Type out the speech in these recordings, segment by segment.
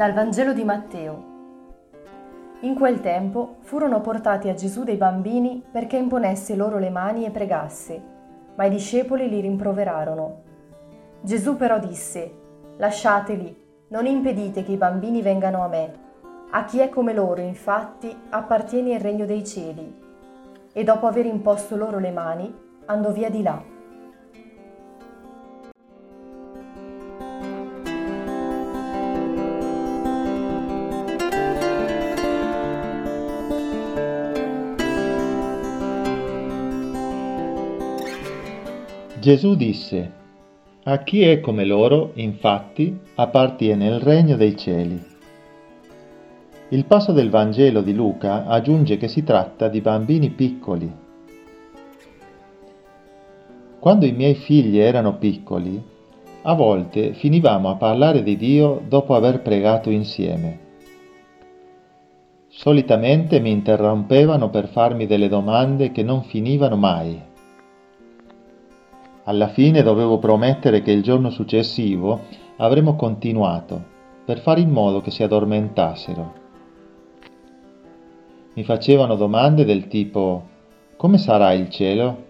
Dal Vangelo di Matteo. In quel tempo furono portati a Gesù dei bambini perché imponesse loro le mani e pregasse, ma i discepoli li rimproverarono. Gesù però disse, Lasciateli, non impedite che i bambini vengano a me. A chi è come loro, infatti, appartiene il regno dei cieli. E dopo aver imposto loro le mani, andò via di là. Gesù disse, A chi è come loro, infatti, appartiene il regno dei cieli. Il passo del Vangelo di Luca aggiunge che si tratta di bambini piccoli. Quando i miei figli erano piccoli, a volte finivamo a parlare di Dio dopo aver pregato insieme. Solitamente mi interrompevano per farmi delle domande che non finivano mai. Alla fine dovevo promettere che il giorno successivo avremmo continuato, per fare in modo che si addormentassero. Mi facevano domande del tipo come sarà il cielo?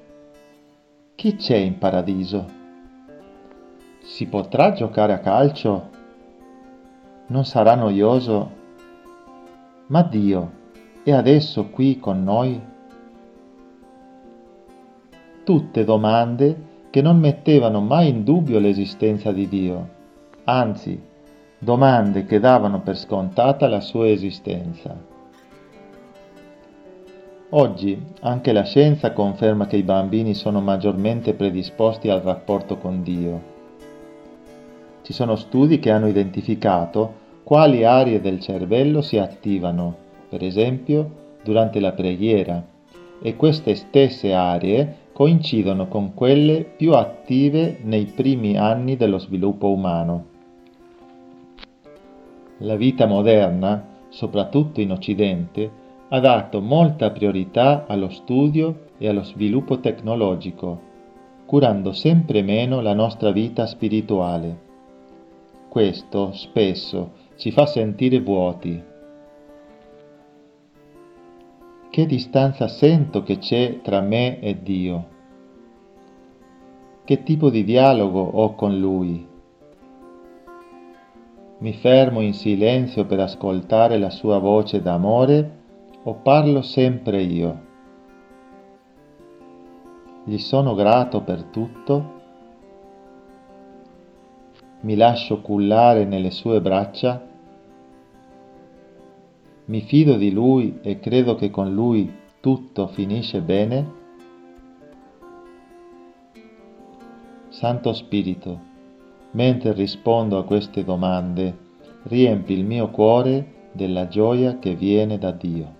Chi c'è in paradiso? Si potrà giocare a calcio? Non sarà noioso? Ma Dio è adesso qui con noi? Tutte domande che non mettevano mai in dubbio l'esistenza di Dio, anzi domande che davano per scontata la sua esistenza. Oggi anche la scienza conferma che i bambini sono maggiormente predisposti al rapporto con Dio. Ci sono studi che hanno identificato quali aree del cervello si attivano, per esempio, durante la preghiera, e queste stesse aree coincidono con quelle più attive nei primi anni dello sviluppo umano. La vita moderna, soprattutto in Occidente, ha dato molta priorità allo studio e allo sviluppo tecnologico, curando sempre meno la nostra vita spirituale. Questo spesso ci fa sentire vuoti. Che distanza sento che c'è tra me e Dio? Che tipo di dialogo ho con Lui? Mi fermo in silenzio per ascoltare la sua voce d'amore o parlo sempre io? Gli sono grato per tutto? Mi lascio cullare nelle sue braccia? Mi fido di Lui e credo che con Lui tutto finisce bene? Santo Spirito, mentre rispondo a queste domande, riempi il mio cuore della gioia che viene da Dio.